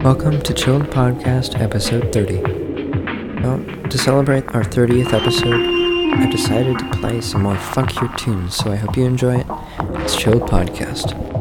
Welcome to Chilled Podcast episode 30. Well, to celebrate our 30th episode, I've decided to play some more funkier tunes, so I hope you enjoy it. It's Chilled Podcast.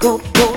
Go, go